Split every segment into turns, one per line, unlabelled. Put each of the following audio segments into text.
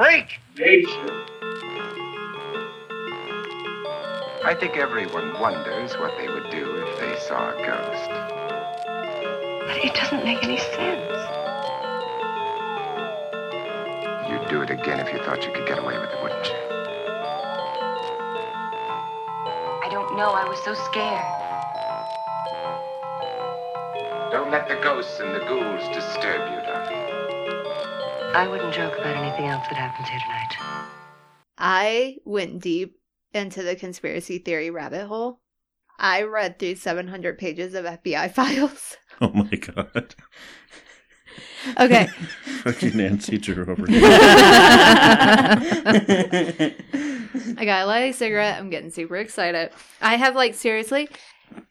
freak!
Nation.
I think everyone wonders what they would do if they saw a ghost.
But it doesn't make any sense.
You'd do it again if you thought you could get away with it, wouldn't you?
I don't know. I was so scared.
Don't let the ghosts and the ghouls disturb you, darling.
I wouldn't joke about anything else that happens here tonight.
I went deep into the conspiracy theory rabbit hole. I read through 700 pages of FBI files.
Oh my god.
Okay.
Fucking Nancy Drew over here.
I got a light cigarette. I'm getting super excited. I have like seriously,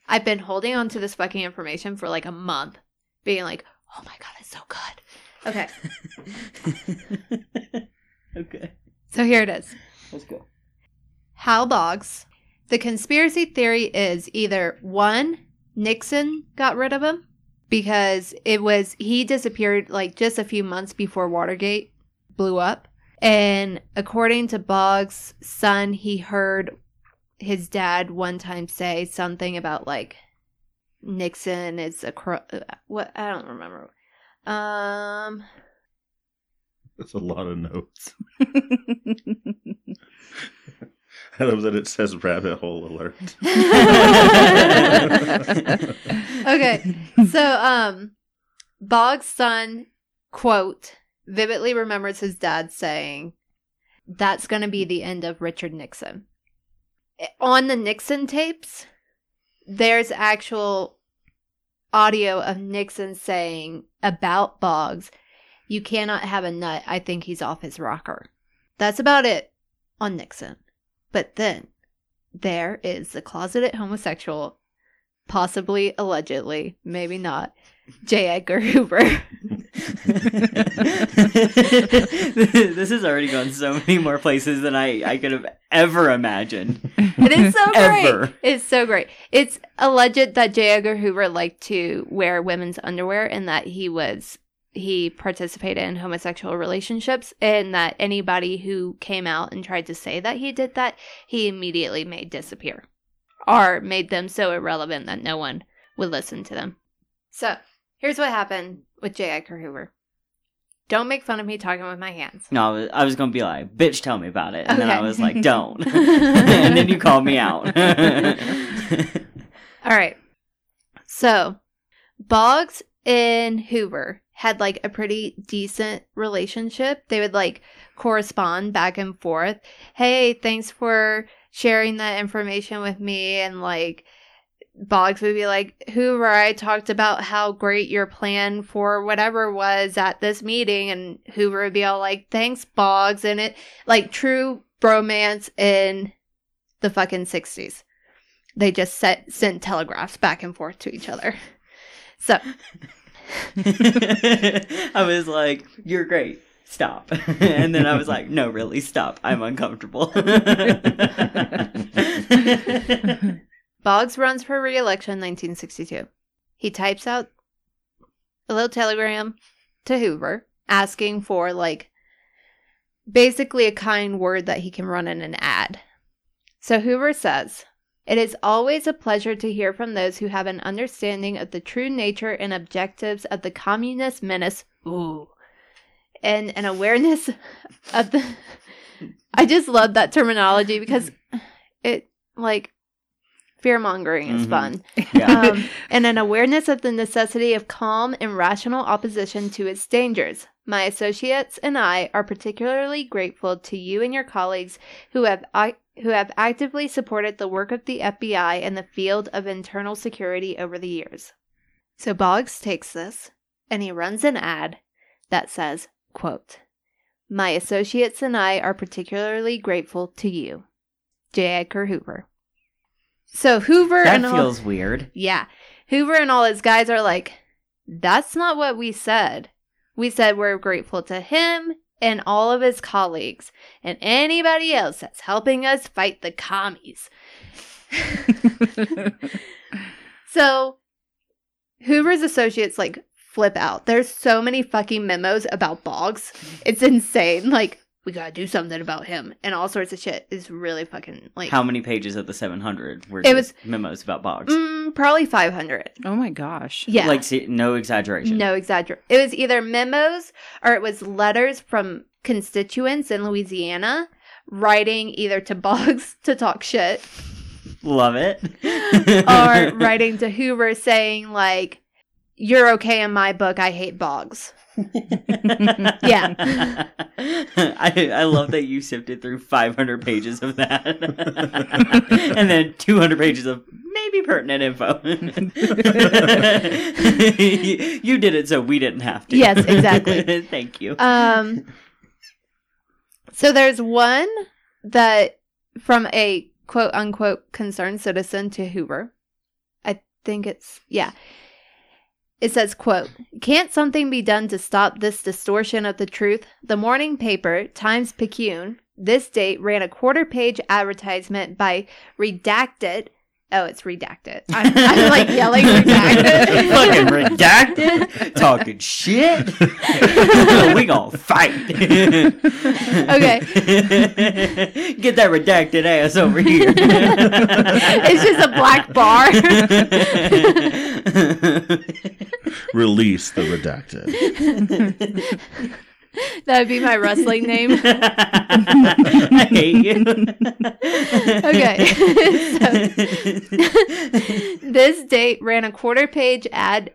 I've been holding on to this fucking information for like a month, being like, "Oh my god, it's so good." Okay,
okay.
so here it is.
Let's go.
Hale Boggs. The conspiracy theory is either one, Nixon got rid of him because it was he disappeared like just a few months before Watergate blew up. And according to Boggs' son, he heard his dad one time say something about like Nixon is a cro- uh, what I don't remember. Um
That's a lot of notes. I love that it says rabbit hole alert.
okay. So um Boggs' son quote vividly remembers his dad saying that's going to be the end of Richard Nixon. On the Nixon tapes, there's actual audio of Nixon saying about Boggs, you cannot have a nut. I think he's off his rocker. That's about it on Nixon. But then there is the closeted homosexual, possibly allegedly, maybe not, J. Edgar Hoover.
this has already gone so many more places than I, I could have ever imagined.
It is so great. It's so great. It's alleged that J. Edgar Hoover liked to wear women's underwear and that he was he participated in homosexual relationships and that anybody who came out and tried to say that he did that, he immediately made disappear or made them so irrelevant that no one would listen to them. So, here's what happened with J. Edgar Hoover. Don't make fun of me talking with my hands.
No, I was, I was going to be like, bitch, tell me about it. And then I was like, don't. and then you called me out.
All right. So, Boggs and Hoover had like a pretty decent relationship. They would like correspond back and forth. Hey, thanks for sharing that information with me. And like, Boggs would be like, Hoover, I talked about how great your plan for whatever was at this meeting. And Hoover would be all like, thanks, Boggs. And it, like, true bromance in the fucking 60s they just set, sent telegraphs back and forth to each other. So,
I was like, you're great. Stop. and then I was like, no, really, stop. I'm uncomfortable.
Boggs runs for re election in 1962. He types out a little telegram to Hoover asking for, like, basically a kind word that he can run in an ad. So Hoover says, It is always a pleasure to hear from those who have an understanding of the true nature and objectives of the communist menace. Ooh. And an awareness of the. I just love that terminology because it, like, fear mongering is
Mhm.
fun.
yeah.
Um, and an awareness of the necessity of calm and rational opposition to its dangers. My associates and I are particularly grateful to you and your colleagues who have ac- who have actively supported the work of the FBI in the field of internal security over the years. So Boggs takes this and he runs an ad that says, quote, My associates and I are particularly grateful to you. J. Edgar Hoover. So Hoover
that
and all-
feels weird.
yeah. Hoover and all his guys are like, that's not what we said. We said we're grateful to him and all of his colleagues and anybody else that's helping us fight the commies. so Hoover's associates like flip out. There's so many fucking memos about Boggs. It's insane. Like we gotta do something about him and all sorts of shit is really fucking like
How many pages of the 700 were
It was-
memos about Boggs?
mm, probably 500
Oh my gosh.
yeah
Like, see, no exaggeration.
no exaggerate it was either memos or it was letters from constituents in louisiana writing either to boggs to talk shit
Love it.
or writing to hoover saying like you're okay in my book i hate boggs. Yeah.
I, I love that you sifted through 500 pages of that. and then 200 pages of maybe pertinent info. you, you did it so we didn't have to.
Yes, exactly.
Thank you.
Um, so there's one that from a quote unquote concerned citizen to Hoover. I think it's yeah. It says, quote, Can't something be done to stop this distortion of the truth? The morning paper, Times Picayune, this date ran a quarter page advertisement by Redacted. Oh, it's redacted. I'm, I'm like yelling redacted.
Fucking redacted, talking shit. we gonna fight.
Okay.
get that redacted ass over here.
it's just a black bar.
Release the redacted.
that would be my wrestling name.
I hate you.
Okay. this date ran a quarter page ad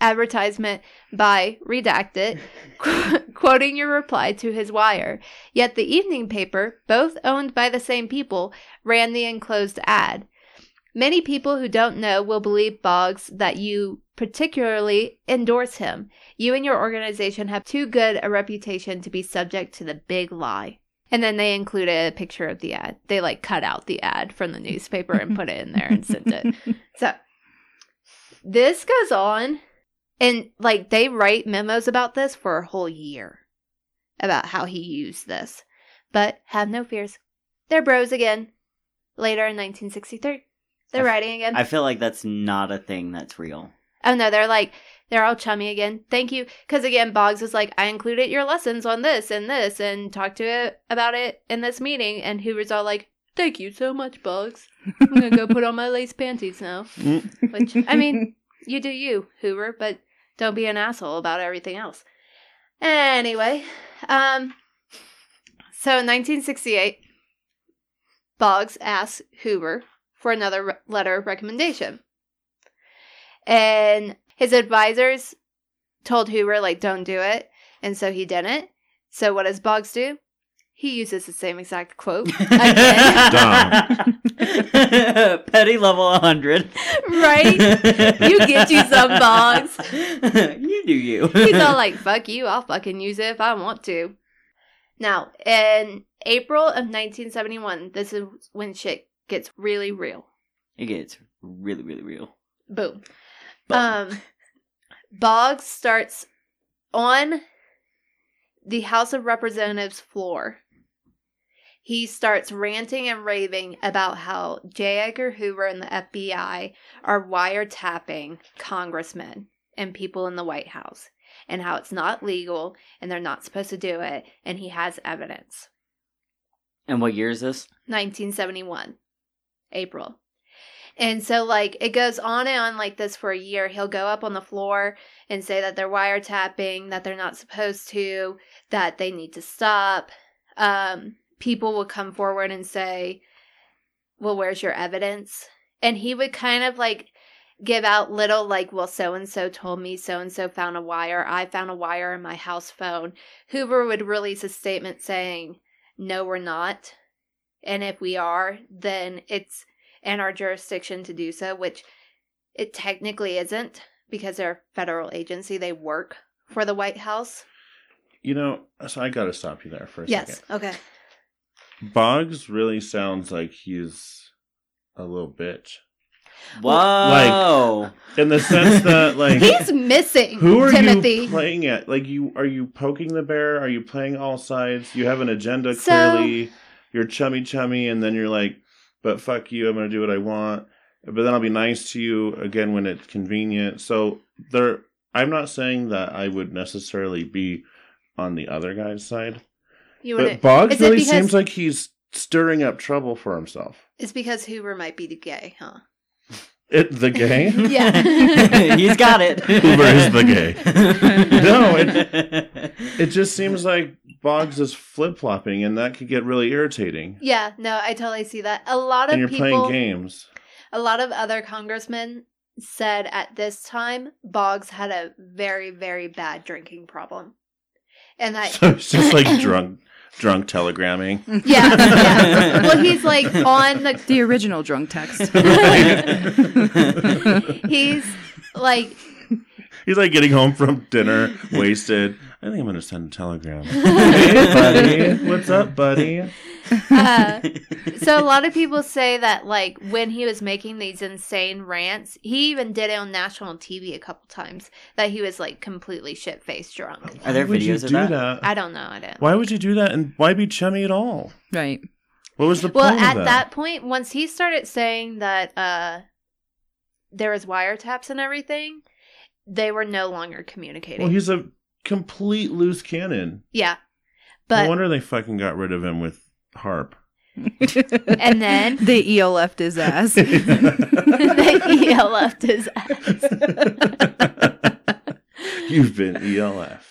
advertisement by Redacted, qu- quoting your reply to his wire. Yet the evening paper, both owned by the same people, ran the enclosed ad. Many people who don't know will believe Boggs that you particularly endorse him. You and your organization have too good a reputation to be subject to the big lie. And then they included a picture of the ad. They like cut out the ad from the newspaper and put it in there and sent it. So this goes on and like they write memos about this for a whole year about how he used this. But have no fears. They're bros again. Later in 1963. They're
I-
writing again.
I feel like that's not a thing that's real.
Oh no, they're like they're all chummy again. Thank you, because again, Boggs was like, I included your lessons on this and this, and talked to it about it in this meeting, and Hoover's all like, "Thank you so much, Boggs. I'm gonna go put on my lace panties now." Which I mean, you do you, Hoover, but don't be an asshole about everything else. Anyway, um, so in 1968, Boggs asked Hoover for another re- letter of recommendation. And his advisors told Hoover, like, don't do it. And so he didn't. So what does Boggs do? He uses the same exact quote again.
Petty level 100.
right? You get you some Boggs.
you do you.
He's all like, fuck you, I'll fucking use it if I want to. Now, in April of 1971, this is when shit gets really real.
it gets really, really real.
Boom.
But
Um, Boggs starts on the House of Representatives floor. He starts ranting and raving about how J. Edgar Hoover and the FBI are wiretapping congressmen and people in the White House, and how it's not legal and they're not supposed to do it, and he has evidence.
and what year is this?
1971, April. And so, like, it goes on and on like this for a year. He'll go up on the floor and say that they're wiretapping, that they're not supposed to, that they need to stop. Um, people will come forward and say, Well, where's your evidence? And he would kind of like give out little, like, Well, so and so told me, so and so found a wire. I found a wire in my house phone. Hoover would release a statement saying, No, we're not. And if we are, then it's in our jurisdiction to do so, which it technically isn't because they're a federal agency. They work for the White House.
You know, so I got to stop you there for a
Yes.
second.
Okay.
Boggs really sounds like he's a little bitch.
Whoa.
Like, in the sense that, like,
He's missing
who are
Timothy.
you playing at? Like, you are you poking the bear? Are you playing all sides? You have an agenda
So-
clearly. You're chummy chummy, and then you're like, "But fuck you, I'm gonna do what I want." But then I'll be nice to you again when it's convenient. So there, I'm not saying that I would necessarily be on the other guy's side.
You
But. Boggs really
because-
seems like he's stirring up trouble for himself.
It's because Hoover might be the gay, huh?
It the gay?
Yeah.
He's got it.
Hoover is the gay. No, It just seems like Boggs is flip flopping, and that could get really irritating.
Yeah, no, I totally see that. A lot of
And you're
people,
playing games.
a lot of other congressmen said at this time Boggs had a very, very bad drinking problem, and that
So it's just like drunk, drunk telegramming.
yeah, yeah. Well, he's like on the
The original drunk text.
he's like
He's like getting home from dinner, wasted. I think I'm gonna send a telegram. hey, buddy, what's up, buddy?
Uh, so a lot of people say that like when he was making these insane rants he even did it on national tv a couple times that he was like completely shit faced drunk
Are there
Why would you
videos of
do
that?
that?
i don't know i don't
Why would you do that? And why be chummy at all?
right.
What was the point?
well
point
at
of
that point once he started saying that uh there was wiretaps and everything they were no longer communicating
Well, he's a complete loose cannon.
yeah
no
but
wonder they fucking got rid of him with harp.
and then
the elf left his ass.
they ELF'd his ass.
You've been ELF.